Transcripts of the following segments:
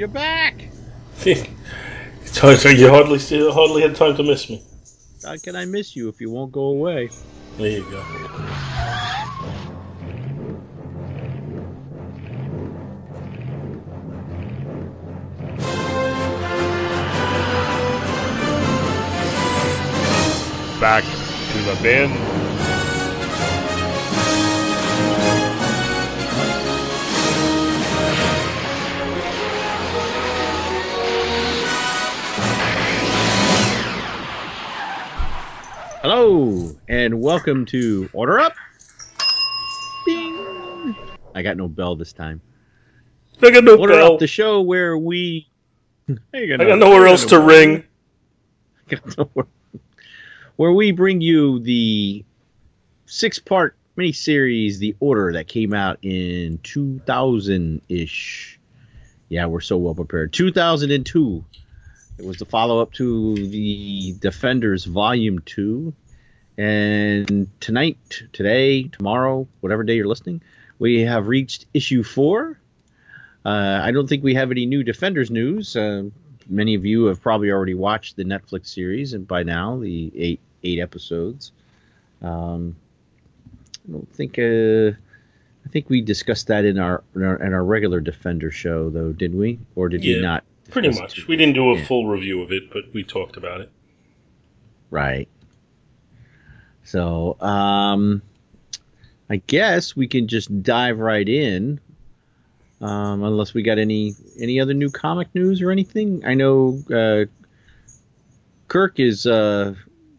You're back. so, so you hardly still hardly had time to miss me. How can I miss you if you won't go away? There you go. Back to the bin. Hello, and welcome to Order Up. Ding. I got no bell this time. I got no Order bell. Up, the show where we. I I got nowhere else to ring. where we bring you the six-part miniseries, The Order, that came out in 2000-ish. Yeah, we're so well prepared. 2002. It was the follow-up to the Defenders Volume 2. And tonight, today, tomorrow, whatever day you're listening, we have reached issue 4. Uh, I don't think we have any new Defenders news. Uh, many of you have probably already watched the Netflix series, and by now the eight eight episodes. Um, I don't think uh, I think we discussed that in our, in our in our regular Defender show, though, did we? Or did we not? Pretty much. We didn't do a Yeah. full review of it, but we talked about it. Right. So, um, I guess we can just dive right in. Um, unless we got any any other new comic news or anything. I know uh, Kirk is uh,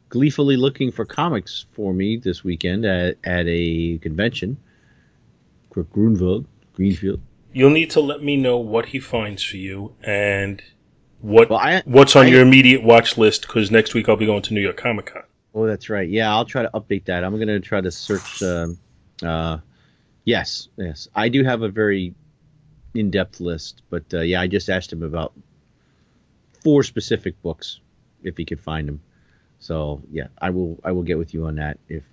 gleefully looking for comics for me this weekend at, at a convention. Kirk Grunwald, Greenfield. You'll need to let me know what he finds for you and what Well, I what's on I- your immediate watch list because next week I'll be going to New York Comic Con. Oh, that's right. Yeah, I'll try to update that. I'm going to try to search. Um, uh, yes, yes. I do have a very in-depth list, but uh, yeah, I just asked him about four specific books if he could find them. So yeah, I will. I will get with you on that if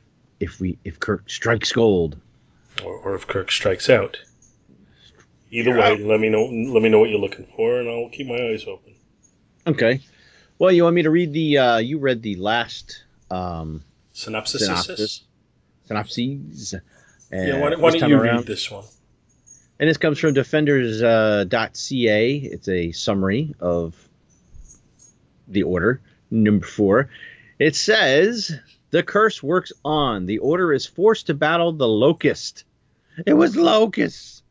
if we if Kirk strikes gold. or, or if Kirk strikes out. Either way, let me know. Let me know what you're looking for, and I'll keep my eyes open. Okay. Well, you want me to read the? Uh, you read the last um, Synopsis. Synopsis. synopses. Yeah. Why, uh, why this don't you around. read this one? And this comes from defenders.ca. it's a summary of the order, number four. It says the curse works on. The order is forced to battle the locust. It was locusts.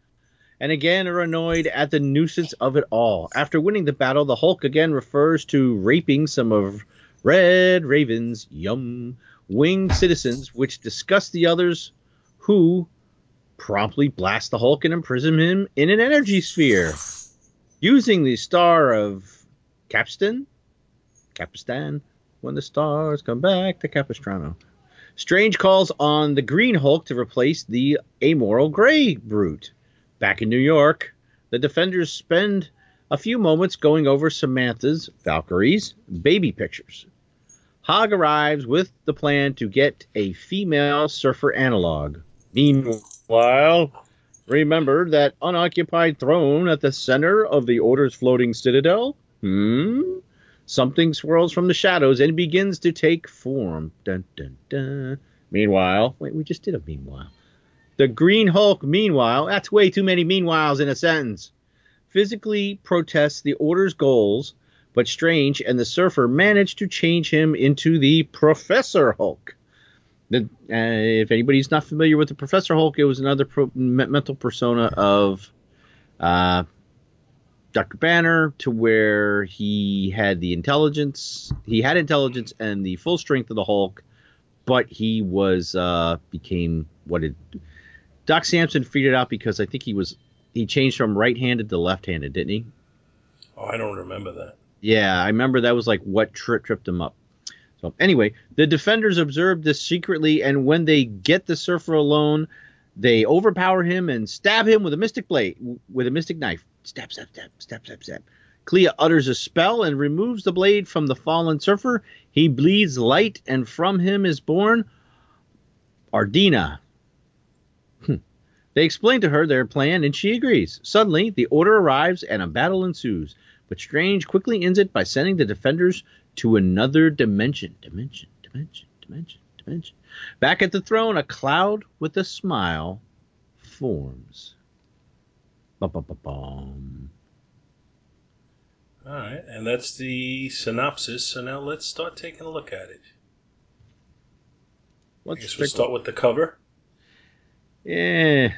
And again are annoyed at the nuisance of it all. After winning the battle, the Hulk again refers to raping some of Red Raven's yum winged citizens, which disgust the others who promptly blast the Hulk and imprison him in an energy sphere. Using the star of Capstan, Capistan, when the stars come back to Capistrano. Strange calls on the Green Hulk to replace the amoral Gray Brute. Back in New York, the Defenders spend a few moments going over Samantha's, Valkyrie's, baby pictures. Hog arrives with the plan to get a female surfer analog. Meanwhile, remember that unoccupied throne at the center of the Order's floating citadel? Hmm? Something swirls from the shadows and begins to take form. Dun, dun, dun. Meanwhile, wait, we just did a meanwhile. The Green Hulk, meanwhile, that's way too many meanwhiles in a sentence, physically protests the Order's goals, but Strange and the Surfer manage to change him into the Professor Hulk. The, uh, if anybody's not familiar with the Professor Hulk, it was another pro- mental persona of uh, Dr. Banner, to where he had the intelligence, he had intelligence and the full strength of the Hulk, but he was uh, became what it. Doc Samson figured it out because I think he was he changed from right-handed to left-handed, didn't he? Oh, I don't remember that. Yeah, I remember that was like what tri- tripped him up. So anyway, the defenders observe this secretly, and when they get the surfer alone, they overpower him and stab him with a mystic blade, with a mystic knife. Stab, stab, stab, stab, stab, stab. Clea utters a spell and removes the blade from the fallen surfer. He bleeds light, and from him is born Ardina. They explain to her their plan, and she agrees. Suddenly, the order arrives and a battle ensues. But Strange quickly ends it by sending the defenders to another dimension. Dimension, dimension, dimension, dimension. Back at the throne, a cloud with a smile forms. Ba-ba-ba-bum. All right, and that's the synopsis. So now let's start taking a look at it. Let's guess we'll start with the cover. Yeah,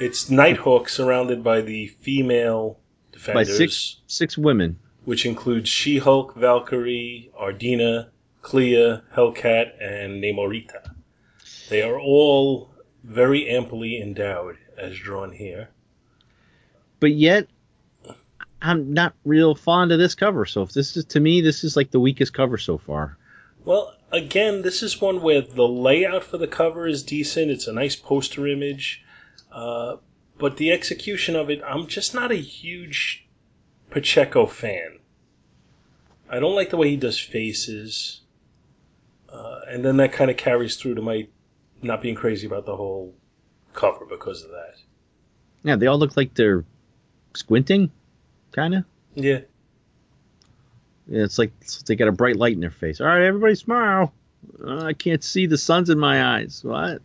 It's Nighthawk surrounded by the female defenders. by six six women. which includes She-Hulk, Valkyrie, Ardina, Clea, Hellcat, and Namorita. They are all very amply endowed, as drawn here. but yet I'm not real fond of this cover. So if this is to me, this is like the weakest cover so far. Well, again, this is one where the layout for the cover is decent. It's a nice poster image. Uh, but the execution of it, I'm just not a huge Pacheco fan. I don't like the way he does faces. Uh, and then that kind of carries through to my not being crazy about the whole cover because of that. Yeah, they all look like they're squinting, kind of. Yeah. Yeah, it's like they got a bright light in their face. All right, everybody smile. Uh, I can't see the sun's in my eyes. What?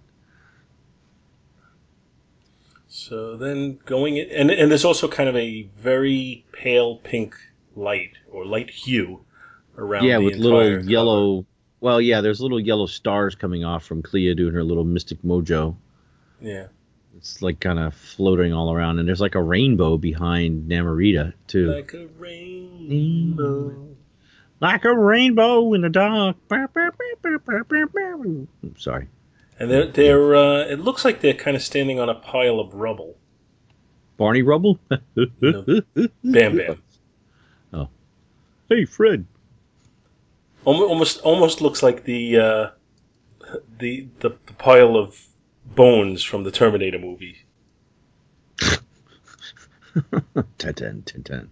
So then going in, and, and there's also kind of a very pale pink light or light hue around yeah, with little yellow. Well, yeah, there's little yellow stars coming off from Clea doing her little mystic mojo. Yeah. It's like kind of floating all around, and there's like a rainbow behind Namorita too. Like a rainbow. like a rainbow in the dark. I'm Sorry. And they're they're uh, it looks like they're kind of standing on a pile of rubble. Barney Rubble? Bam Bam. Oh. Hey, Fred. Almost almost looks like the uh, the, the the pile of bones from the Terminator movie. Ten, ten, ten, ten.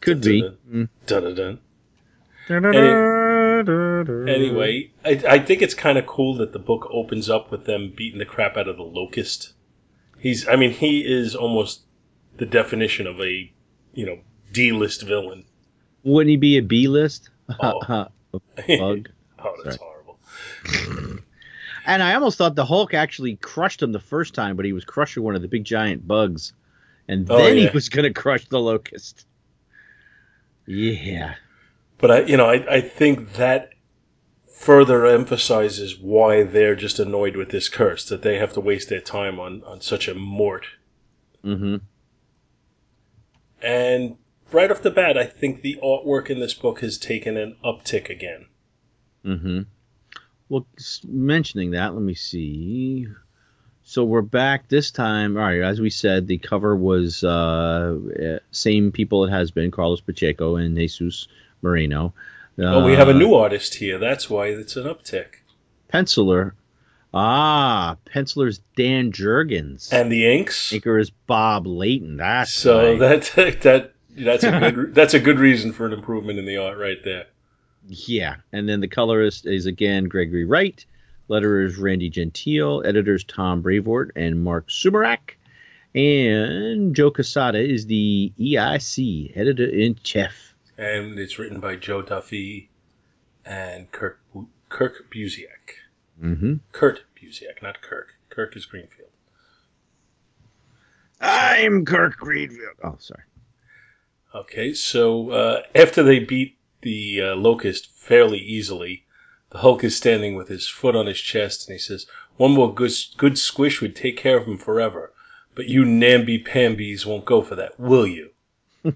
Could be. Mm. Dun-dun-dun. Anyway, I, I think it's kind of cool that the book opens up with them beating the crap out of the locust. He's, I mean, he is almost the definition of a, you know, D-list villain. Wouldn't he be a B list? Oh. Bug. oh, that's horrible. And I almost thought the Hulk actually crushed him the first time, but he was crushing one of the big giant bugs. And Oh, then he was going to crush the locust. Yeah. But I, you know, I, I think that further emphasizes why they're just annoyed with this curse that they have to waste their time on on such a mort. Mm-hmm. And right off the bat, I think the artwork in this book has taken an uptick again. Mm-hmm. Well, mentioning that, let me see. So we're back this time. All right, as we said, the cover was uh, eh, same people it has been: Carlos Pacheco and Jesus Moreno. oh, we have a Uh, new artist here. That's why it's an uptick. penciler. Ah, penciler's Dan Jurgens. And the inks. Inker is Bob Layton. That's So right. that that that's a good that's a good reason for an improvement in the art right there. Yeah, and then the colorist is again Gregory Wright. Letterer is Randy Gentile. Editors Tom Brevoort and Mark Sumerak. And Joe Quesada is the EIC editor in chief. And it's written by Joe Duffy and Kirk Bu- Kirk Busiek. Mm-hmm. Kurt Busiek, not Kirk. Kirk is Greenfield. I'm Kirk Greenfield. Oh, sorry. Okay, so uh, after they beat the uh, locust fairly easily, the Hulk is standing with his foot on his chest, and he says, "One more good good squish would take care of him forever, but you namby pambies won't go for that, will you?"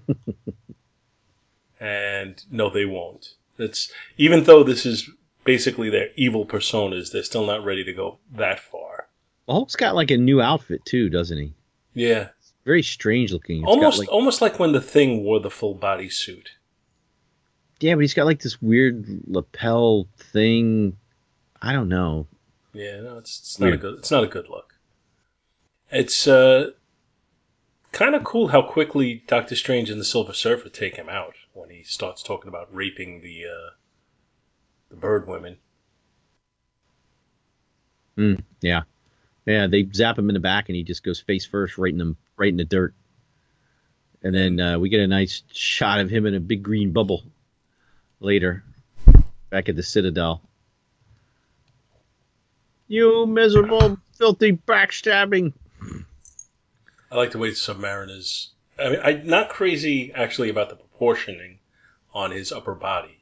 and no, they won't. That's even though this is basically their evil personas, they're still not ready to go that far. The Hulk's got like a new outfit too, doesn't he? Yeah, Very strange looking. It's almost like- almost like when the Thing wore the full body suit. yeah, but he's got like this weird lapel thing. I don't know. Yeah, no, it's, it's not a good. It's not a good look. It's uh, kind of cool how quickly Doctor Strange and the Silver Surfer take him out when he starts talking about raping the uh, the bird women. Mm, yeah. Yeah, they zap him in the back, and he just goes face first, right in the right in the dirt. And then uh, we get a nice shot of him in a big green bubble later, back at the Citadel. You miserable, filthy backstabbing! I like the way the Submariners. I mean, I'm not crazy actually about the proportioning on his upper body,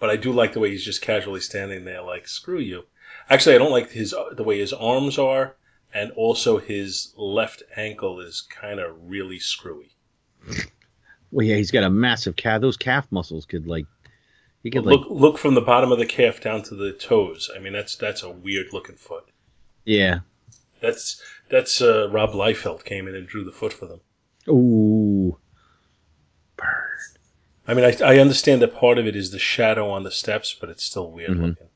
but I do like the way he's just casually standing there, like "screw you." Actually, I don't like his the way his arms are, and also his left ankle is kind of really screwy. Well, yeah, he's got a massive calf. Those calf muscles could like, he could look like, look from the bottom of the calf down to the toes. I mean, that's that's a weird looking foot. yeah. That's that's uh, Rob Liefeld came in and drew the foot for them. Ooh. I mean, I, I understand that part of it is the shadow on the steps, but it's still weird Mhm. looking.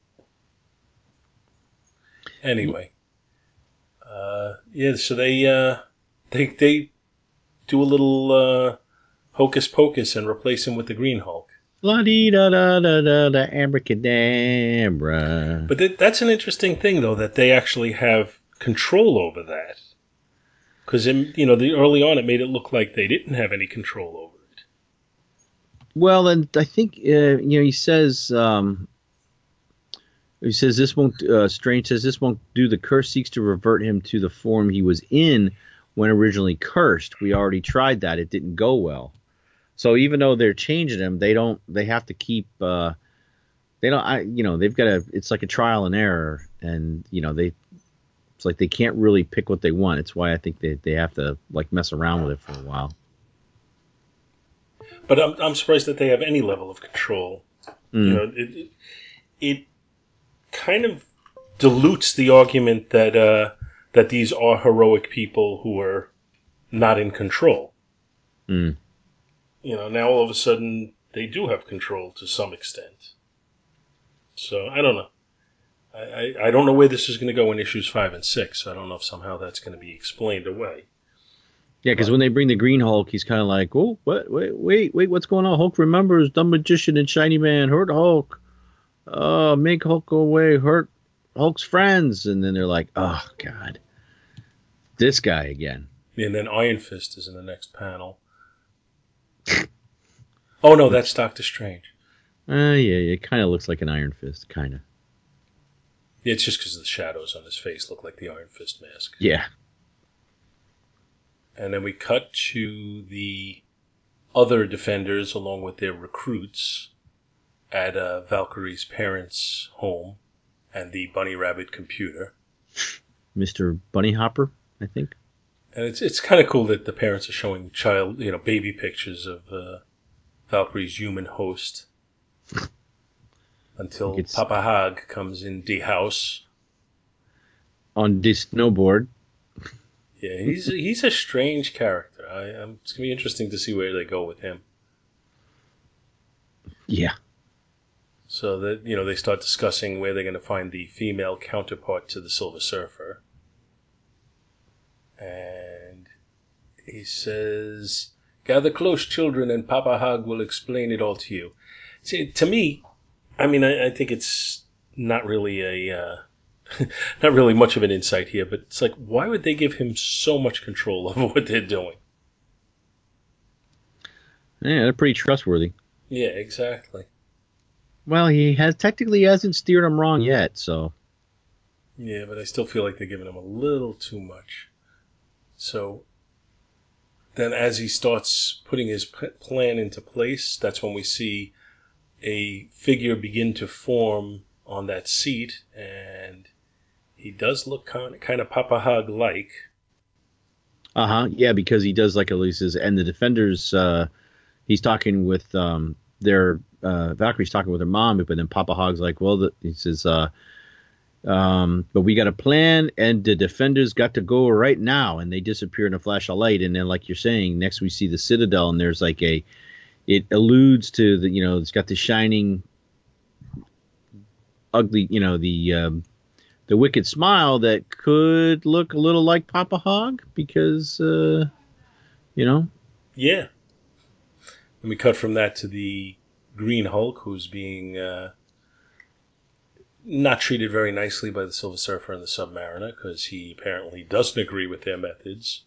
Anyway, uh, yeah, so they uh, they they do a little uh, hocus pocus and replace him with the Green Hulk. La di da da da da da abracadabra. But th- that's an interesting thing, though, that they actually have control over that. Because you know, the early on, it made it look like they didn't have any control over. Well, and I think uh, you know he says um, he says this won't. Uh, Strange says this won't do. The curse seeks to revert him to the form he was in when originally cursed. We already tried that; it didn't go well. So even though they're changing him, they don't. They have to keep. Uh, they don't. I you know they've got to. It's like a trial and error, and you know they. It's like they can't really pick what they want. It's why I think they they have to like mess around with it for a while. But I'm, I'm surprised that they have any level of control. Mm. You know, it, it it kind of dilutes the argument that uh, that these are heroic people who are not in control. Mm. You know, now all of a sudden they do have control to some extent. So I don't know. I, I, I don't know where this is going to go in issues five and six. I don't know if somehow that's going to be explained away. Yeah, because when they bring the Green Hulk, he's kind of like, "Oh, what? Wait, wait, wait! What's going on?" Hulk remembers Dumb Magician and Shiny Man hurt Hulk. Uh, make Hulk go away. Hurt Hulk's friends, and then they're like, "Oh God, this guy again." And then Iron Fist is in the next panel. oh no, that's Doctor Strange. Uh, yeah, it kind of looks like an Iron Fist, kind of. Yeah, it's just because the shadows on his face look like the Iron Fist mask. Yeah. And then we cut to the other defenders along with their recruits at uh, Valkyrie's parents' home and the Bunny Rabbit computer. Mr. Bunny Hopper, I think. And it's it's kind of cool that the parents are showing child, you know, baby pictures of uh, Valkyrie's human host until Papa Hagg comes in the house. On this snowboard. Yeah, he's he's a strange character. I, I'm, it's gonna be interesting to see where they go with him. Yeah. So that you know, they start discussing where they're going to find the female counterpart to the Silver Surfer, and he says, "Gather close, children, and Papa Hagg will explain it all to you." See, to me, I mean, I, I think it's not really a. Uh, not really much of an insight here, but it's like, why would they give him so much control over what they're doing? Yeah, they're pretty trustworthy. Yeah, exactly. Well, he has technically hasn't steered them wrong yet, so Yeah, but I still feel like they're giving him a little too much. So then, as he starts putting his p- plan into place, that's when we see a figure begin to form on that seat, and he does look kind of, kind of Papa Hug like. Uh huh. Yeah, because he does like Elise's, and the defenders. Uh, he's talking with um, their uh, Valkyrie's talking with her mom, but then Papa Hog's like, well, the, he says, uh, um, but we got a plan, and the defenders got to go right now, and they disappear in a flash of light, and then like you're saying, next we see the Citadel, and there's like a, it alludes to the, you know, it's got the shining, ugly, you know, the. Um, the wicked smile that could look a little like Papa Hog because, uh, you know, Yeah. And we cut from that to the Green Hulk, who's being uh, not treated very nicely by the Silver Surfer and the Submariner because he apparently doesn't agree with their methods.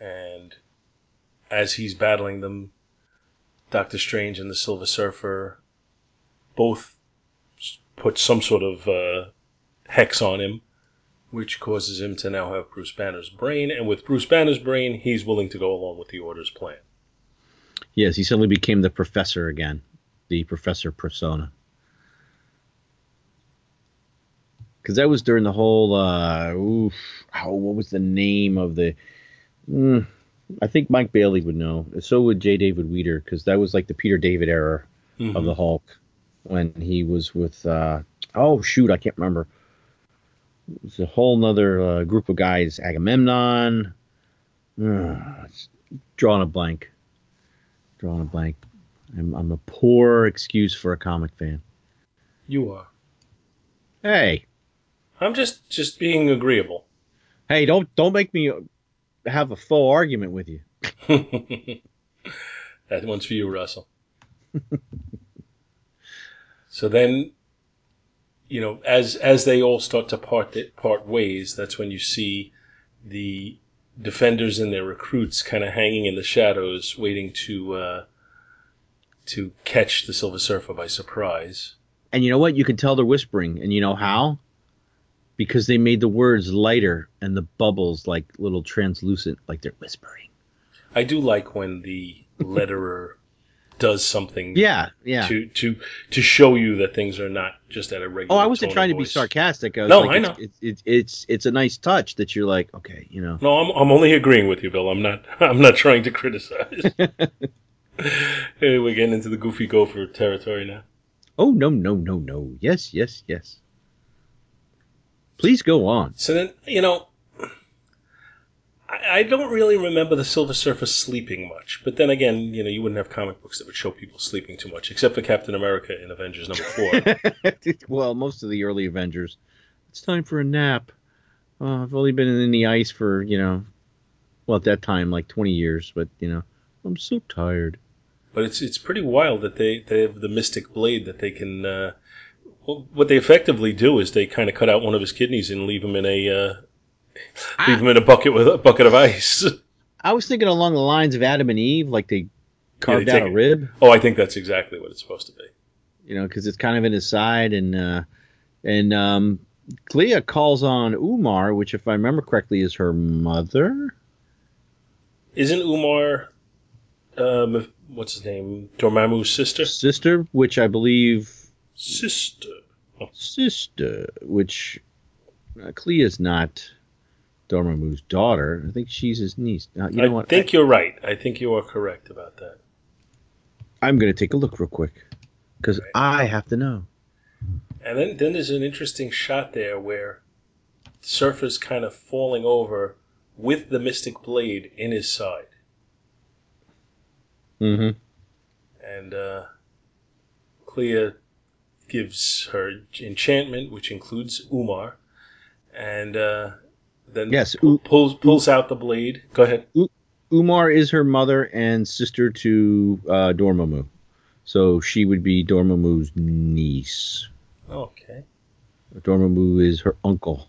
And as he's battling them, Doctor Strange and the Silver Surfer both put some sort of uh, hex on him, which causes him to now have Bruce Banner's brain. And with Bruce Banner's brain, he's willing to go along with the Order's plan. Yes, he suddenly became the professor again, the professor persona. Because that was during the whole, uh, oof, oh, what was the name of the? Mm, I think Mike Bailey would know. So would J. David Weeder, because that was like the Peter David era Mhm. of the Hulk when he was with. Uh, oh shoot, I can't remember. It was a whole nother uh, group of guys. Agamemnon. Uh, drawing a blank. Drawing a blank. I'm, I'm a poor excuse for a comic fan. You are. Hey, I'm just just being agreeable. hey, don't don't make me have a full argument with you. that one's for you, Russell. so then, you know, as as they all start to part part ways, that's when you see the defenders and their recruits kind of hanging in the shadows, waiting to uh, to catch the Silver Surfer by surprise. And you know what? You can tell they're whispering, and you know how? Because they made the words lighter and the bubbles like little translucent, like they're whispering. I do like when the letterer does something Yeah, yeah. to to to show you that things are not just at a regular. Oh, I wasn't trying to be sarcastic. I was No, like, I know. It's, it's it's it's a nice touch that you're like, okay, you know. No, I'm I'm only agreeing with you, Bill. I'm not I'm not trying to criticize. hey, we're getting into the goofy gopher territory now. Oh no no no no. Yes yes yes. Please go on. So then, you know, I, don't really remember the Silver Surfer sleeping much. But then again, you know, you wouldn't have comic books that would show people sleeping too much, except for Captain America in Avengers number four. well, most of the early Avengers, it's time for a nap. Oh, I've only been in the ice for you know, well at that time like 20 years, but you know, I'm so tired. But it's it's pretty wild that they, they have the mystic blade that they can. Uh, well, what they effectively do is they kind of cut out one of his kidneys and leave him in a uh, leave them in a bucket with a bucket of ice. I was thinking along the lines of Adam and Eve, like they carved take out a rib, oh, I think that's exactly what it's supposed to be. you know, because it's kind of in his side, and uh, and um, Clea calls on Umar, which, if I remember correctly, is her mother. Isn't Umar, um, what's his name, Dormammu's sister? sister, which I believe Sister. sister, which uh, Clea's not Dormammu's daughter. I think she's his niece. Now, you know I what? think you're right. I think you are correct about that. I, am going to take a look real quick because Right. I have to know. And then, then there's an interesting shot there where Surfer's kind of falling over with the Mystic Blade in his side. Mm-hmm. And uh, Clea gives her enchantment, which includes Umar, and uh, then Yes, pu- pulls pulls out the blade. Go ahead. Umar is her mother and sister to uh, Dormammu, so she would be Dormammu's niece. Okay. Dormammu is her uncle.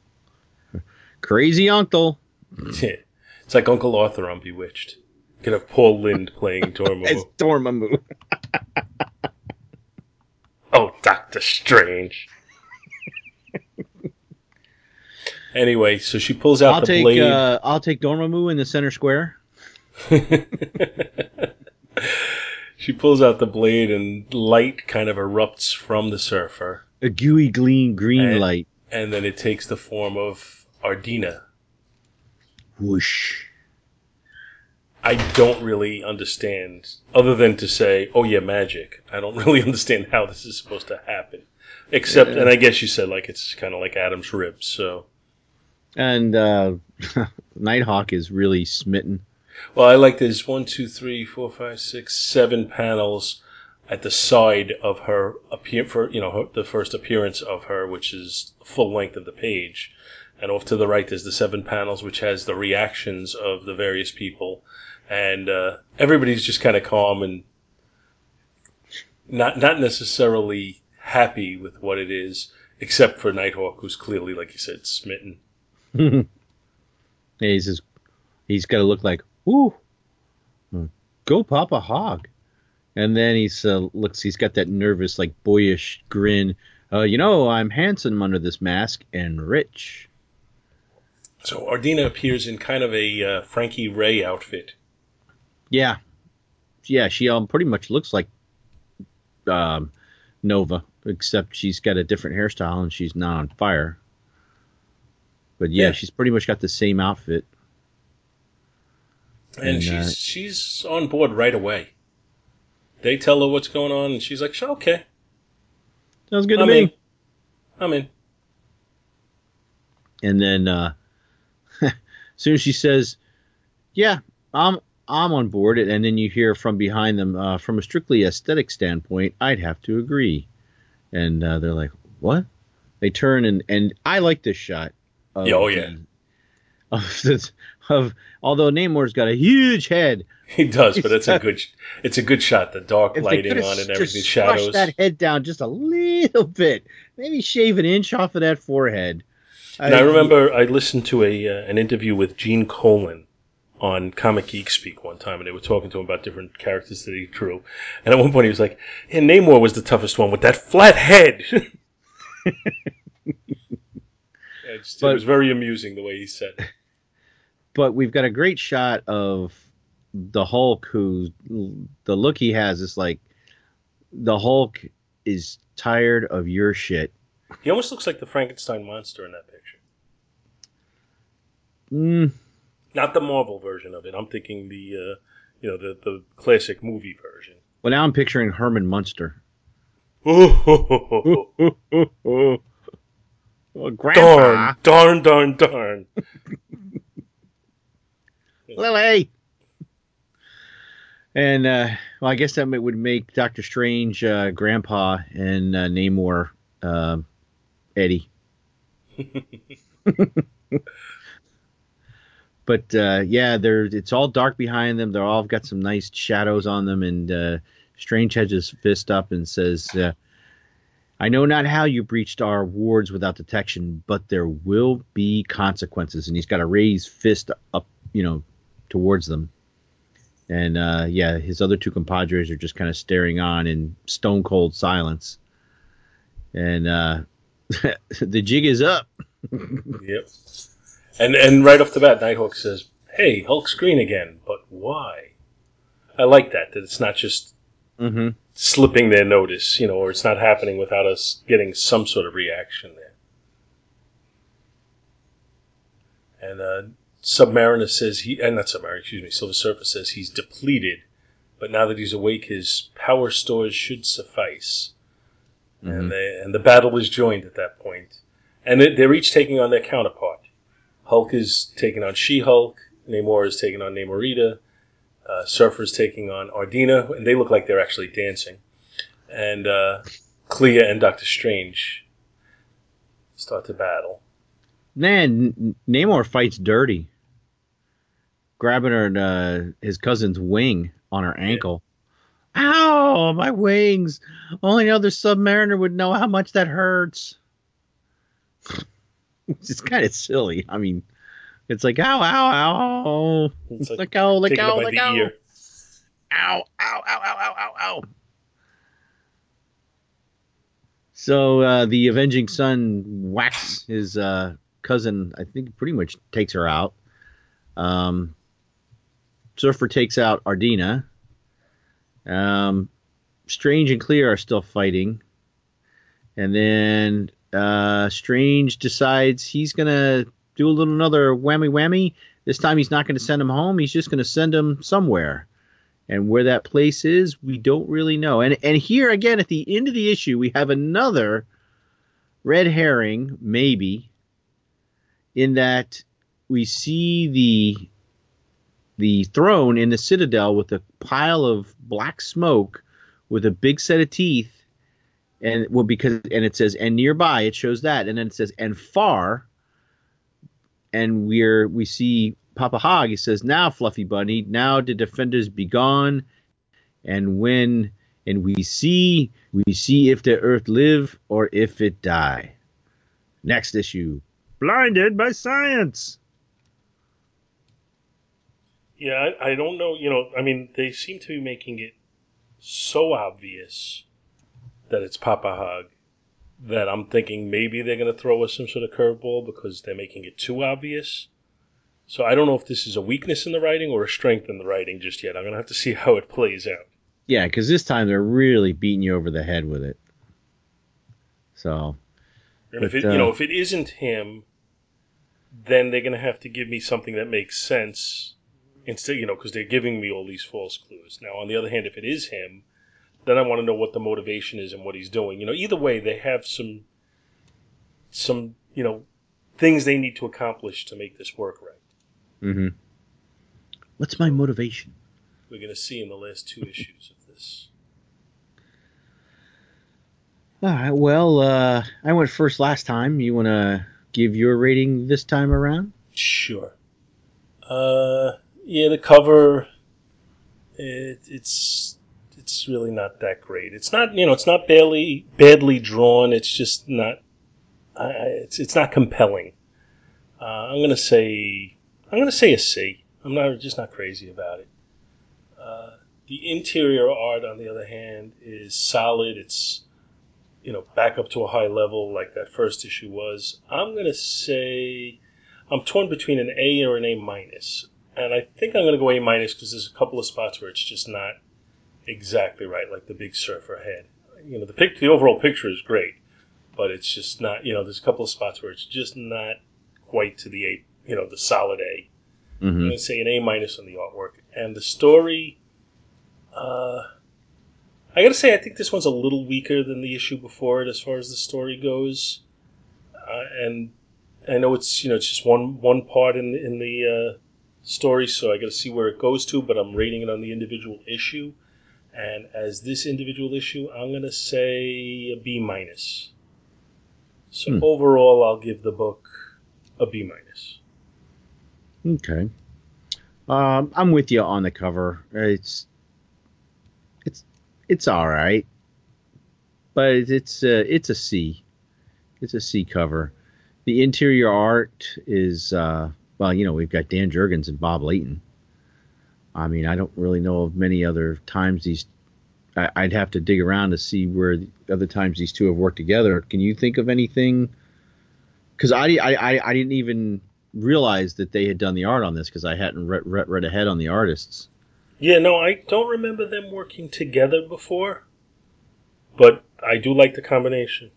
Crazy uncle. it's like Uncle Arthur on Bewitched. You Could have Paul Lynde playing Dormammu. It's. Dormammu. oh, Doctor Strange. Anyway, so she pulls out I'll the take blade. uh, I'll take Dormammu in the center square. she pulls out the blade, and light kind of erupts from the surfer, A gooey gleam green And- light. and then it takes the form of Ardina. Whoosh. I don't really understand, other than to say, "Oh yeah, magic." I don't really understand how this is supposed to happen, except, Yeah. and I guess you said like it's kind of like Adam's ribs. So, And uh, Nighthawk is really smitten. well, I like there's one, two, three, four, five, six, seven panels at the side of her appear for you know her, the first appearance of her, which is full length of the page, and off to the right there's the seven panels which has the reactions of the various people, and uh, everybody's just kind of calm and not not necessarily happy with what it is, except for Nighthawk, who's clearly, like you said, smitten. yeah, he's just, he's got to look like, ooh, go Papa Hog. And then he's uh, looks, he's got that nervous, like boyish grin. Uh, you know, I'm handsome under this mask and rich. So Ardina appears in kind of a uh, Frankie Raye outfit. Yeah, yeah, she um, pretty much looks like um, Nova, except she's got a different hairstyle and she's not on fire. But yeah, Yeah. she's pretty much got the same outfit. And, And, she's uh, she's on board right away. They tell her what's going on, and she's like, "Sure, okay, Sounds good I'm to me. in. I'm in." And then uh, as soon as she says, "Yeah, I'm I'm on board," and then you hear from behind them, uh, from a strictly aesthetic standpoint, I'd have to agree. And uh, they're like, "What?" They turn and and I like this shot. Of oh, yeah. the- Of, this, of although Namor's got a huge head, He does, but it's a good it's a good shot. The dark lighting on and everything, just shadows. that head down just a little bit, maybe shave an inch off of that forehead. And I remember I listened to a uh, an interview with Gene Colan on Comic Geek Speak one time, and they were talking to him about different characters that he drew. And at one point, he was like, "Yeah, Namor was the toughest one with that flat head." It's- But- it was very amusing the way he said it. but we've got a great shot of the Hulk who the look he has is like the Hulk is tired of your shit. He almost looks like the Frankenstein monster in that picture. Mm, Not the Marvel version of it. I'm thinking the uh, you know the the classic movie version. well, now I'm picturing Herman Munster. darn, oh, Grandpa, darn, darn, darn. Lily. And uh, well, I guess that would make Doctor Strange uh, Grandpa and uh, Namor uh, Eddie. but uh, yeah, they're it's all dark behind them. They're all got some nice shadows on them, and uh, Strange has his fist up and says, uh, "I know not how you breached our wards without detection, but there will be consequences." And he's got a raised fist up, you know, towards them. And uh, yeah, his other two compadres are just kind of staring on in stone cold silence. And uh, the jig is up. Yep. And and right off the bat, Nighthawk says, "Hey, Hulk's green again, but why?" I like that that it's not just hmm slipping their notice, you know, or it's not happening without us getting some sort of reaction there. And uh, Submariner says he, and not Submariner, excuse me, Silver Surfer says he's depleted, but now that he's awake, his power stores should suffice. Mhm. And they, and the battle is joined at that point, and they- they're each taking on their counterpart. Hulk is taking on She-Hulk. Namor is taking on Namorita. Uh, Surfer's taking on Ardina, and they look like they're actually dancing. And uh, Clea and Doctor Strange start to battle. Man, Namor fights dirty, grabbing her uh, his cousin's wing on her ankle. Ow, my wings! Only other Submariner would know how much that hurts. it's kind of silly. I mean, it's like ow, ow, ow. It's Let like go, let go, let go. ear. Ow, ow, ow, ow, ow, ow, ow. So uh, the avenging son whacks his uh, cousin. I think pretty much takes her out. Um, Surfer takes out Ardina. Um, Strange and Clea are still fighting, and then uh, Strange decides he's gonna do a little another whammy whammy. This time he's not going to send him home. He's just going to send him somewhere. And where that place is, we don't really know. And and here again at the end of the issue, we have another red herring, maybe, in that we see the the throne in the citadel with a pile of black smoke with a big set of teeth. And well, because and it says and nearby, it shows that, and then it says and far, and we're we see Papa Hog. He says, "Now, Fluffy Bunny, now the defenders be gone, and when and we see we see if the Earth live or if it die. Next issue, blinded by science. Yeah, I, I don't know. You know, I mean, they seem to be making it so obvious that it's Papa Hog that I'm thinking maybe they're going to throw us some sort of curveball because they're making it too obvious. So I don't know if this is a weakness in the writing or a strength in the writing just yet. I'm going to have to see how it plays out. Yeah, because this time they're really beating you over the head with it. So, And if But, it, you know, uh, if it isn't him, then they're going to have to give me something that makes sense instead, you know, because they're giving me all these false clues. Now, on the other hand, if it is him, then I want to know what the motivation is and what he's doing. You know, either way, they have some, some, you know, things they need to accomplish to make this work right. Mm-hmm. what's my motivation? We're going to see in the last two issues of this. All right. Well, uh, I went first last time. You want to give your rating this time around? Sure. Uh, yeah, the cover, it, it's it's really not that great. It's not you know it's not badly badly drawn. It's just not. It's it's not compelling. Uh, I'm gonna say I'm gonna say a C. I'm not just not crazy about it. Uh, the interior art, on the other hand, is solid. It's you know back up to a high level like that first issue was. I'm gonna say I'm torn between an A or an A minus, and I think I'm to go A minus because there's a couple of spots where it's just not exactly right, like the Big Surfer head. You know, the pic, the overall picture is great, but it's just not. You know, there's a couple of spots where it's just not quite to the A. You know, the solid A. I'm hmm going to say an A minus on the artwork, and the story. Uh, I got to say, I think this one's a little weaker than the issue before it as far as the story goes, uh, and I know it's you know it's just one one part in in the uh, story, so I got to see where it goes to. But I'm rating it on the individual issue, and as this individual issue, I'm gonna say a B minus. So Hmm. overall, I'll give the book a B minus. Okay. Um, I'm with you on the cover. It's it's it's all right, but it's uh, it's a C. It's a C cover. The interior art is uh, well, you know, we've got Dan Jurgens and Bob Layton. I mean, I don't really know of many other times these. I, I'd have to dig around to see where the other times these two have worked together. Can you think of anything? Because I, I, I, I didn't even realize that they had done the art on this because I hadn't read, read, read ahead on the artists. Yeah, no, I don't remember them working together before, but I do like the combination.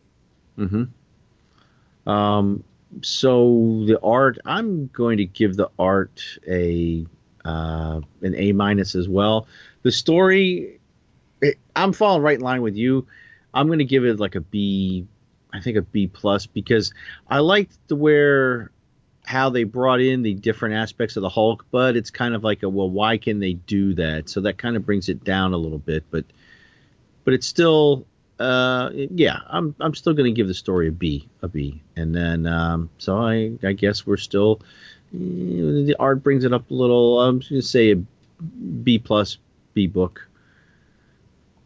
Mm-hmm. Um, so the art, I'm going to give the art a uh, an A minus as well. The story, it, I'm falling right in line with you. I'm going to give it like a B, I think a B plus because I liked the where how they brought in the different aspects of the Hulk, but it's kind of like a well, why can they do that? So that kind of brings it down a little bit, but but it's still uh yeah i'm i'm still going to give the story a b a b and then um so i i guess we're still Eh, the art brings it up a little. I'm just going to say a b plus b book.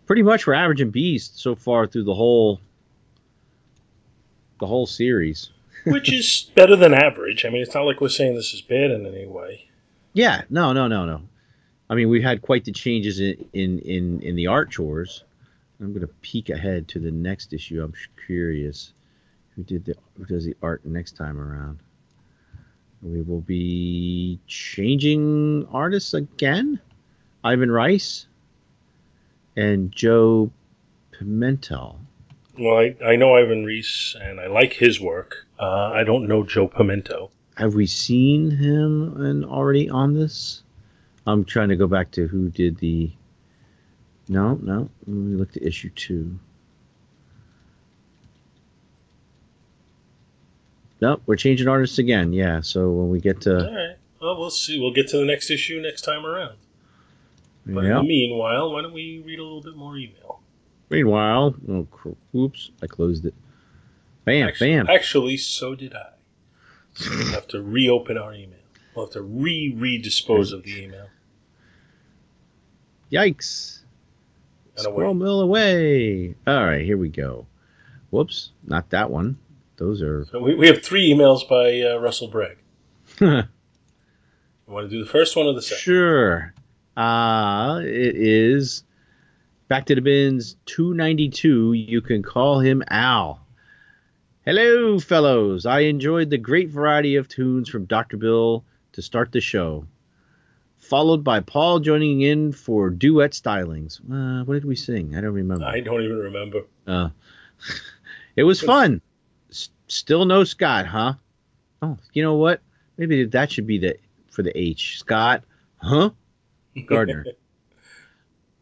Pretty much we're averaging b's so far through the whole the whole series. Which is better than average. I mean, it's not like we're saying this is bad in any way. yeah no no no no. I mean we've had quite the changes in in in, in the art chores i'm going to peek ahead to the next issue. I'm curious who did the who does the art next time around we will be changing artists again ivan reis and joe pimentel Well, I, I know Ivan Reis, and I like his work. Uh, I don't know Joe Pimento. have we seen him and already on this i'm trying to go back to who did the no no let me look to issue two Nope, we're changing artists again. Yeah, so when we get to All right. Well, we'll see. We'll get to the next issue next time around. But the meanwhile, why don't we read a little bit more email? Meanwhile, oh, oops, I closed it. Bam, Actually, bam. actually, so did I. So we'll have to reopen our email. We'll have to re redispose of the email. Yikes. And away. Squirrel mill away. All right, here we go. Whoops, not that one. Those are. So we, we have three emails by uh, Russell Bragg. You want to do the first one or the second? sure. Uh, it is Back to the Bins 292. You can call him Al. Hello, fellows. I enjoyed the great variety of tunes from Dr. Bill to start the show, followed by Paul joining in for duet stylings. Uh, what did we sing? I don't remember. I don't even remember. Uh, it was fun. S- still no Scott, huh? Oh, you know what? Maybe that should be the for the H. Scott, huh? Gardner.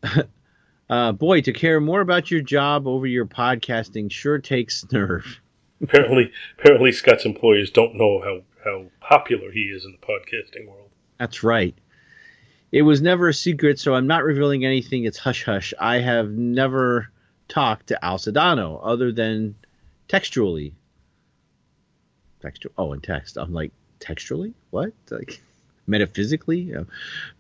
uh, boy, to care more about your job over your podcasting sure takes nerve. apparently, apparently Scott's employers don't know how, how popular he is in the podcasting world. That's right. It was never a secret, so I'm not revealing anything. It's hush hush. I have never talked to Al Sedano other than textually. Textual. Oh, in text. I'm like textually. What? Like metaphysically?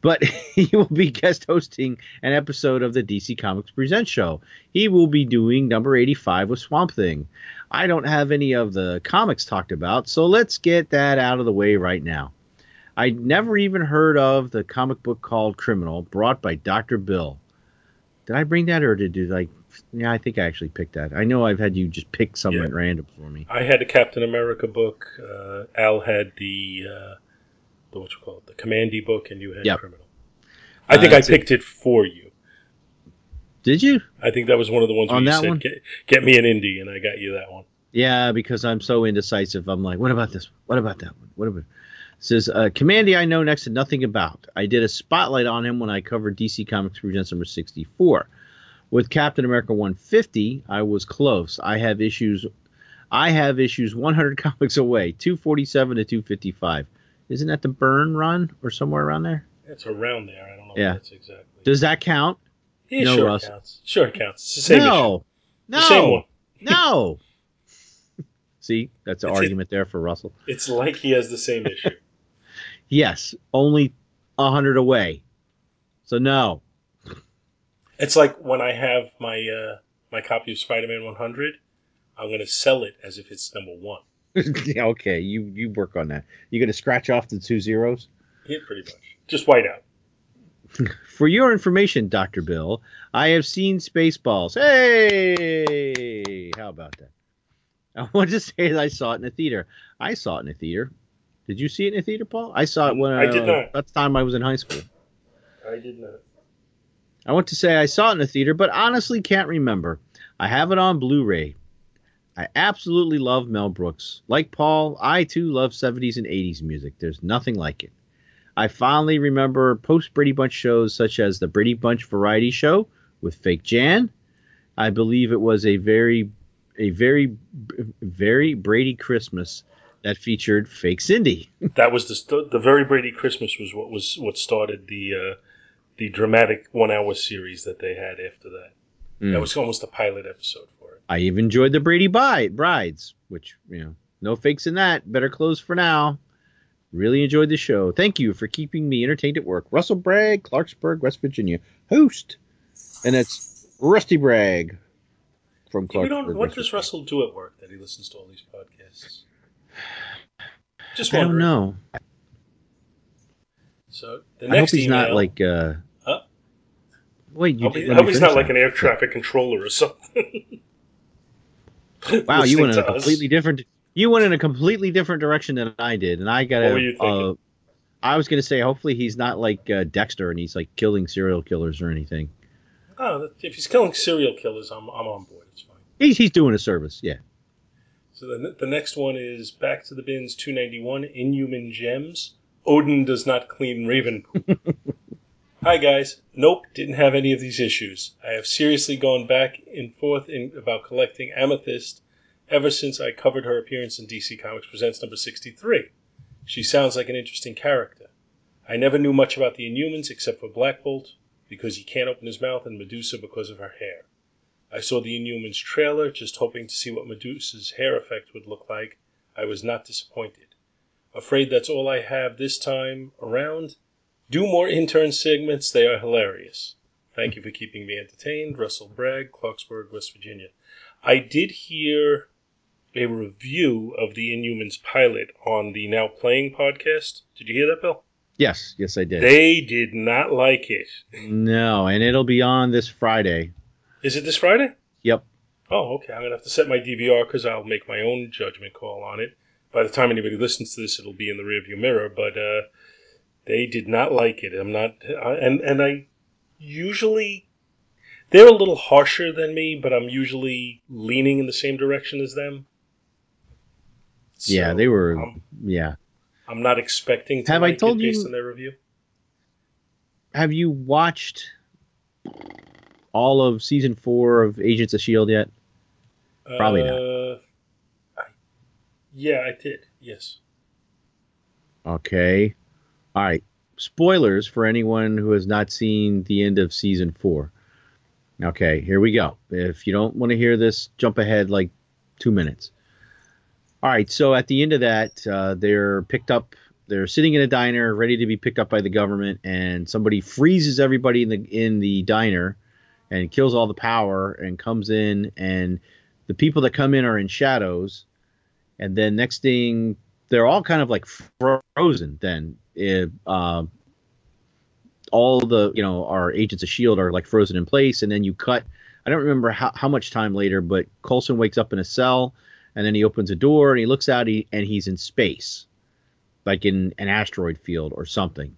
But he will be guest hosting an episode of the DC Comics Present show. He will be doing number 85 with Swamp Thing. I don't have any of the comics talked about, so let's get that out of the way right now. I never even heard of the comic book called Criminal, brought by Dr. Bill. Did I bring that, or did you like? Yeah, I think I actually picked that. I know I've had you just pick some Yeah. at random for me. I had a Captain America book. Uh, Al had the uh, the what you call it, the Kamandi book, and you had Yep. Criminal. I think Uh, I picked it for you. Did you? I think that was one of the ones where On you that said, one? Get, "Get me an indie," and I got you that one. Yeah, because I'm so indecisive. I'm like, what about this? What about that one? What about? Says uh, Kamandi, I know next to nothing about. I did a spotlight on him when I covered DC Comics Presents number 64. With Captain America 150, I was close. I have issues. I have issues 100 comics away, 247 to 255. Isn't that the Byrne run or somewhere around there? It's around there. I don't know Yeah. if that's exactly. Does that count? yeah, no, sure Russ. counts. Sure it counts. It's the same issue. no, no, no. See, that's an It's argument there for Russell. It's like he has the same issue. Yes, only a hundred away. So no. It's like when I have my uh, my copy of Spider-Man 100, I'm going to sell it as if it's number one. Yeah, okay, you you work on that. You gonna scratch off the two zeros? Yeah, pretty much. Just white out. For your information, Doctor Bill, I have seen Spaceballs. Hey, how about that? I want to say that I saw it in a theater. I saw it in a theater. Did you see it in a theater, Paul? I saw it when I did not. That's the time I was in high school. I did not. I want to say I saw it in a theater, but honestly can't remember. I have it on Blu-ray. I absolutely love Mel Brooks. Like Paul, I too love 70s and 80s music. There's nothing like it. I fondly remember post Brady Bunch shows such as the Brady Bunch Variety Show with Fake Jan. I believe it was a very, a very, very Brady Christmas that featured Fake Cindy. That was the st- the very Brady Christmas was what was what started the uh, the dramatic one hour series that they had after that. Mm. That was almost a pilot episode for it. I even enjoyed the Brady Brides, which, you know, no fakes in that. Better close for now. Really enjoyed the show. Thank you for keeping me entertained at work. Russell Bragg, Clarksburg, West Virginia, host. And that's Rusty Bragg from Clarksburg. don't. What does. Russell do at work that he listens to all these podcasts? Just I don't know. So the I hope he's email. not like. uh? Wait, you I hope, he- I hope he's not finish like that. an air traffic controller or something. Wow, you went in a us. completely different. You went in a completely different direction than I did, and I got. What were you thinking? Uh, I was gonna say, hopefully he's not like uh, Dexter and he's like killing serial killers or anything. Oh, if he's killing serial killers, I'm I'm on board. It's fine. He's he's doing a service, yeah. So the, the next one is Back to the Bins 291 Inhuman Gems. Odin does not clean Raven. Hi guys. Nope, didn't have any of these issues. I have seriously gone back and forth in, about collecting Amethyst ever since I covered her appearance in DC Comics Presents number 63. She sounds like an interesting character. I never knew much about the Inhumans except for Black Bolt because he can't open his mouth and Medusa because of her hair. I saw the Inhumans trailer, just hoping to see what Medusa's hair effect would look like. I was not disappointed. Afraid that's all I have this time around. Do more intern segments, they are hilarious. Thank you for keeping me entertained. Russell Bragg, Clarksburg, West Virginia. I did hear a review of the Inhumans pilot on the Now Playing podcast. Did you hear that, Bill? Yes, yes, I did. They did not like it. no, and it'll be on this Friday. Is it this Friday? Yep. Oh, okay. I'm gonna have to set my DVR because I'll make my own judgment call on it. By the time anybody listens to this, it'll be in the rearview mirror. But uh, they did not like it. I'm not, I, and and I usually they're a little harsher than me, but I'm usually leaning in the same direction as them. yeah, they were. I'm, yeah. I'm not expecting to Have I told based you- on their review. Have you watched all of season four of Agents of Shield yet? Probably not. Uh, I, yeah, I did. Yes. Okay. All right. Spoilers for anyone who has not seen the end of season four. Okay, here we go. If you don't want to hear this, jump ahead like two minutes. All right, so at the end of that, uh, they're picked up. They're sitting in a diner, ready to be picked up by the government, and somebody freezes everybody in the in the diner, and kills all the power, and comes in, and the people that come in are in shadows, and then next thing they're all kind of like frozen then It, uh, all the you know our agents of shield are like frozen in place and then you cut i don't remember how, how much time later but coulson wakes up in a cell and then he opens a door and he looks out he, and he's in space like in an asteroid field or something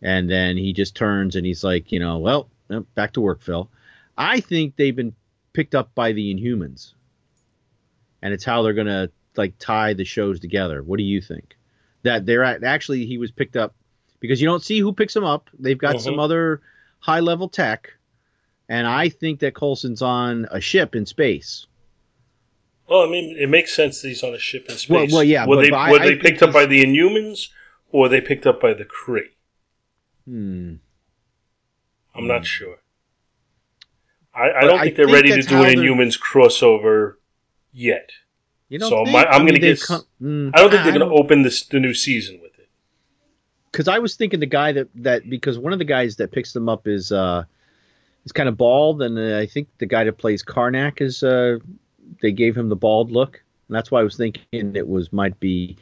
and then he just turns and he's like you know well back to work phil i think they've been picked up by the inhumans and it's how they're gonna like tie the shows together. What do you think? That they're at, actually he was picked up because you don't see who picks him up. They've got some Mhm. other high level tech, and I think that Coulson's on a ship in space. Well, I mean, it makes sense that he's on a ship in space. Well- well, yeah, Were but- they but were I they think picked up by the Inhumans, or were they picked up by the Kree? Hmm. I'm Hmm. not sure. I, I don't I think they're think ready to do an Inhumans crossover yet. You don't So my- I'm I mean, gonna they've guess- come- hmm. I don't think they're going to open this the new season with it. because I was thinking the guy that that because one of the guys that picks them up is uh is kind of bald, and uh, I think the guy that plays Karnak is uh they gave him the bald look, and that's why I was thinking it was might be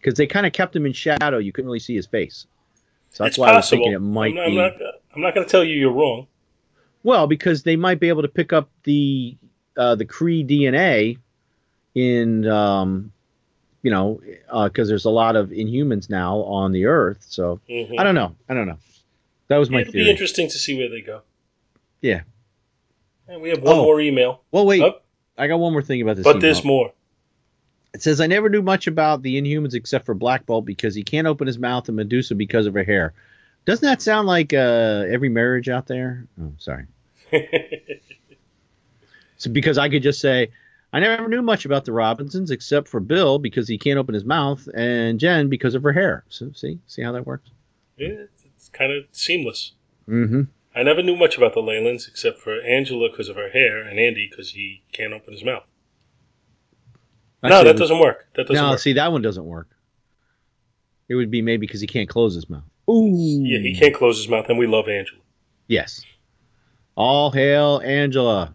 because they kind of kept him in shadow. You couldn't really see his face, so that's it's why I was thinking it might I'm, be. I'm not. I'm not going to tell you you're wrong. Well, because they might be able to pick up the uh, the Kree DNA in um, you know because there's a lot of Inhumans now on the Earth. So Mhm. I don't know. I don't know. That was my It'll be interesting to see where they go. Yeah. And we have one Oh. more email, Well, wait. Oh. I got one more thing about this. but email. there's more. It says I never knew much about the Inhumans except for Black Bolt because he can't open his mouth and Medusa because of her hair. Doesn't that sound like uh, every marriage out there? Oh, sorry. So because I could just say I never knew much about the Robinsons except for Bill because he can't open his mouth and Jen because of her hair. So see, see how that works? Yeah, it's, kind of seamless. Mm-hmm. I never knew much about the Leylands except for Angela because of her hair and Andy because he can't open his mouth. no, that doesn't work. That doesn't No, work. see that one doesn't work. It would be maybe because he can't close his mouth. Ooh. Yeah, he can't close his mouth, and we love Angela. Yes. All hail Angela.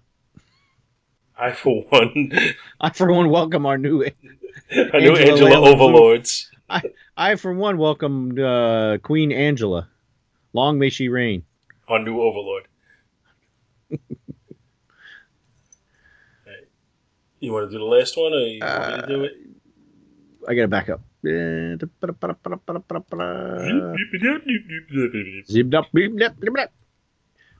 I, for one, I for one welcome our new. I knew Angela Angela overlords. I I for one welcome uh, Queen Angela. Long may she reign. Our new overlord. You want to do the last one, or you want me to do it? I gotta back up.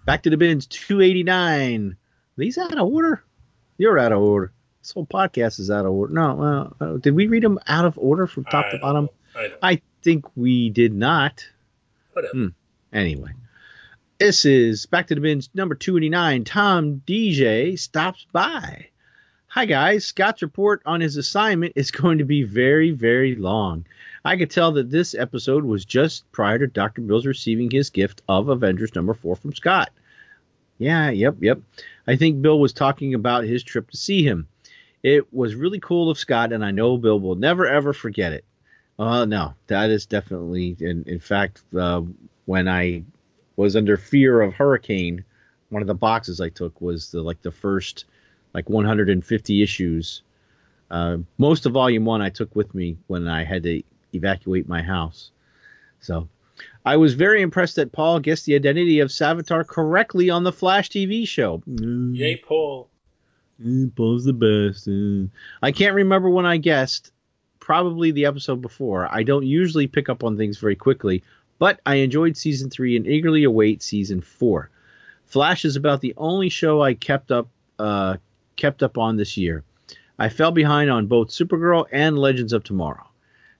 Back to the bins. Two eighty nine. These out of order? You're out of order. This whole podcast is out of order. No, well, uh, did we read them out of order from top I to bottom? I. I think we did not. Whatever. Hmm. Anyway, this is Back to the Bins number 289. Tom DJ stops by. Hi, guys. Scott's report on his assignment is going to be very, very long. I could tell that this episode was just prior to Dr. Bill's receiving his gift of Avengers number four from Scott. Yeah, yep, yep. I think Bill was talking about his trip to see him. It was really cool of Scott, and I know Bill will never, ever forget it. Uh, no, that is definitely, in, in fact, uh, when I was under fear of hurricane one of the boxes I took was the like the first like 150 issues. Uh, most of volume one I took with me when I had to evacuate my house. So I was very impressed that Paul guessed the identity of Savitar correctly on the Flash TV show. Mm, Yay, Paul. mm, Paul's the best. mm. I can't remember when I guessed. Probably the episode before. I don't usually pick up on things very quickly, but I enjoyed season three and eagerly await season four. Flash is about the only show I kept up uh, kept up on this year. I fell behind on both Supergirl and Legends of Tomorrow.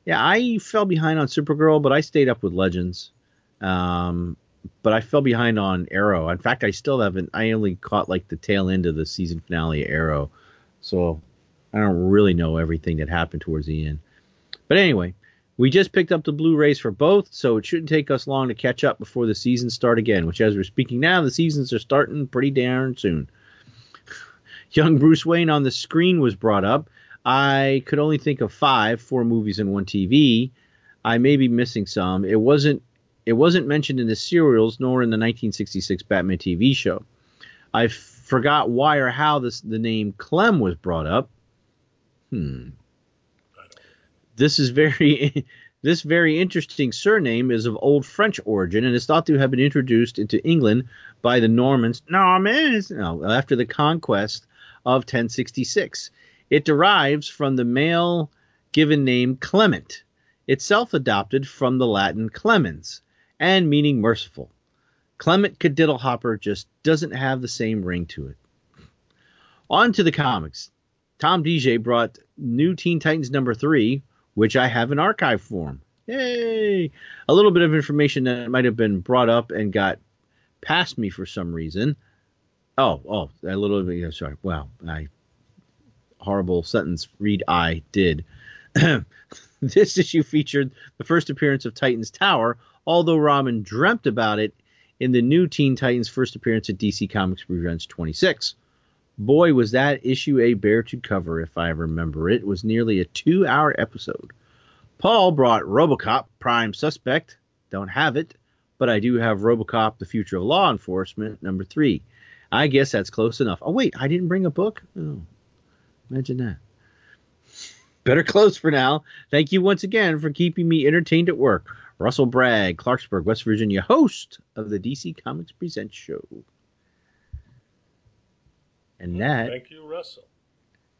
Yeah, I fell behind on Supergirl, but I stayed up with Legends. Um, but I fell behind on Arrow. In fact, I still haven't. I only caught like the tail end of the season finale of Arrow, so I don't really know everything that happened towards the end. But anyway, we just picked up the Blu-rays for both, so it shouldn't take us long to catch up before the seasons start again. Which, as we're speaking now, the seasons are starting pretty darn soon. Young Bruce Wayne on the screen was brought up. I could only think of five, four movies and one TV. I may be missing some. It wasn't it wasn't mentioned in the serials nor in the 1966 Batman TV show. I forgot why or how this the name Clem was brought up. Hmm. This is very this very interesting surname is of old French origin and is thought to have been introduced into England by the Normans Normans no, after the conquest of 1066. It derives from the male given name Clement, itself adopted from the Latin clemens, and meaning merciful. Clement Kadiddlehopper just doesn't have the same ring to it. On to the comics. Tom DJ brought New Teen Titans number three, which I have in archive form. Yay! A little bit of information that might have been brought up and got past me for some reason. Oh, oh, a little bit. Sorry. Wow, I horrible sentence. Read I did. this issue featured the first appearance of Titan's Tower, although Robin dreamt about it in the new Teen Titans' first appearance at DC Comics Presents 26. Boy, was that issue a bear to cover, if I remember it. It was nearly a two hour episode. Paul brought Robocop, Prime Suspect. Don't have it, but I do have Robocop, The Future of Law Enforcement, number three. I guess that's close enough. Oh, wait, I didn't bring a book? Oh, imagine that. Better close for now. Thank you once again for keeping me entertained at work. Russell Bragg, Clarksburg, West Virginia, host of the DC Comics Presents show. And that, Thank you, Russell.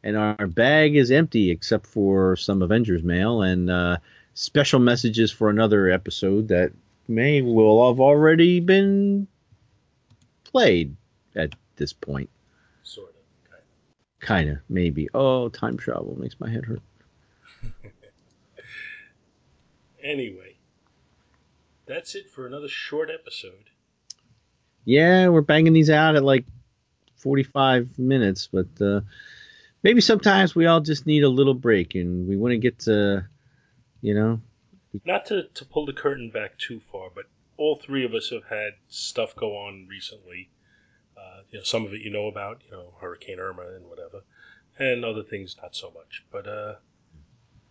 and our bag is empty except for some Avengers mail and uh, special messages for another episode that may will have already been played at this point. Sort of. Kind Kind of, maybe. Oh, time travel makes my head hurt. Anyway, that's it for another short episode. Yeah, we're banging these out at like 45 minutes, but uh, maybe sometimes we all just need a little break and we want to get to, you know, Not to, to pull the curtain back too far, but all three of us have had stuff go on recently. Uh, you know, some of it you know about, you know, Hurricane Irma and whatever, and other things not so much. But uh,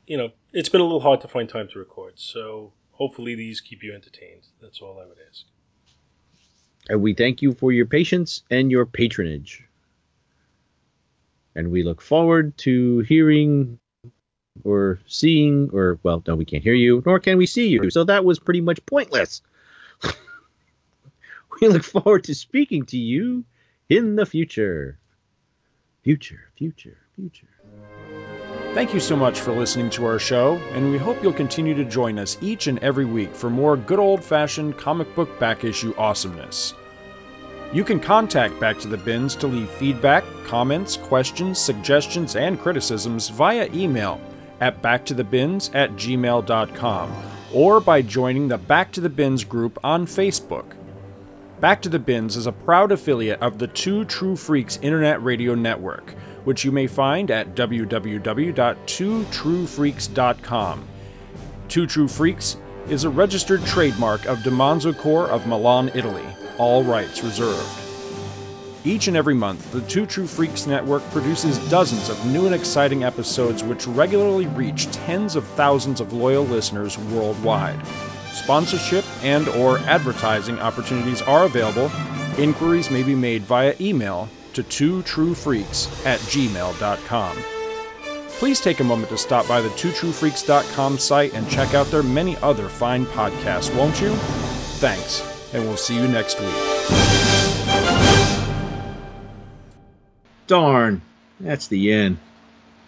you know, it's been a little hard to find time to record, so hopefully these keep you entertained. That's all I would ask. And we thank you for your patience and your patronage. And we look forward to hearing or seeing, or, well, no, we can't hear you, nor can we see you. So that was pretty much pointless. we look forward to speaking to you in the future. Future, future, future. Thank you so much for listening to our show, and we hope you'll continue to join us each and every week for more good old fashioned comic book back issue awesomeness. You can contact Back to the Bins to leave feedback, comments, questions, suggestions, and criticisms via email at backtothebins at gmail.com or by joining the Back to the Bins group on Facebook. Back to the Bins is a proud affiliate of the Two True Freaks Internet Radio Network, which you may find at www.twotruefreaks.com. Two True Freaks is a registered trademark of Demonzo Corps of Milan, Italy, all rights reserved. Each and every month, the Two True Freaks Network produces dozens of new and exciting episodes which regularly reach tens of thousands of loyal listeners worldwide. Sponsorship and or advertising opportunities are available Inquiries may be made via email to two truefreaks at gmail.com. Please take a moment to stop by the twotruefreaks.com site and check out their many other fine podcasts, won't you? Thanks, and we'll see you next week. Darn, that's the end.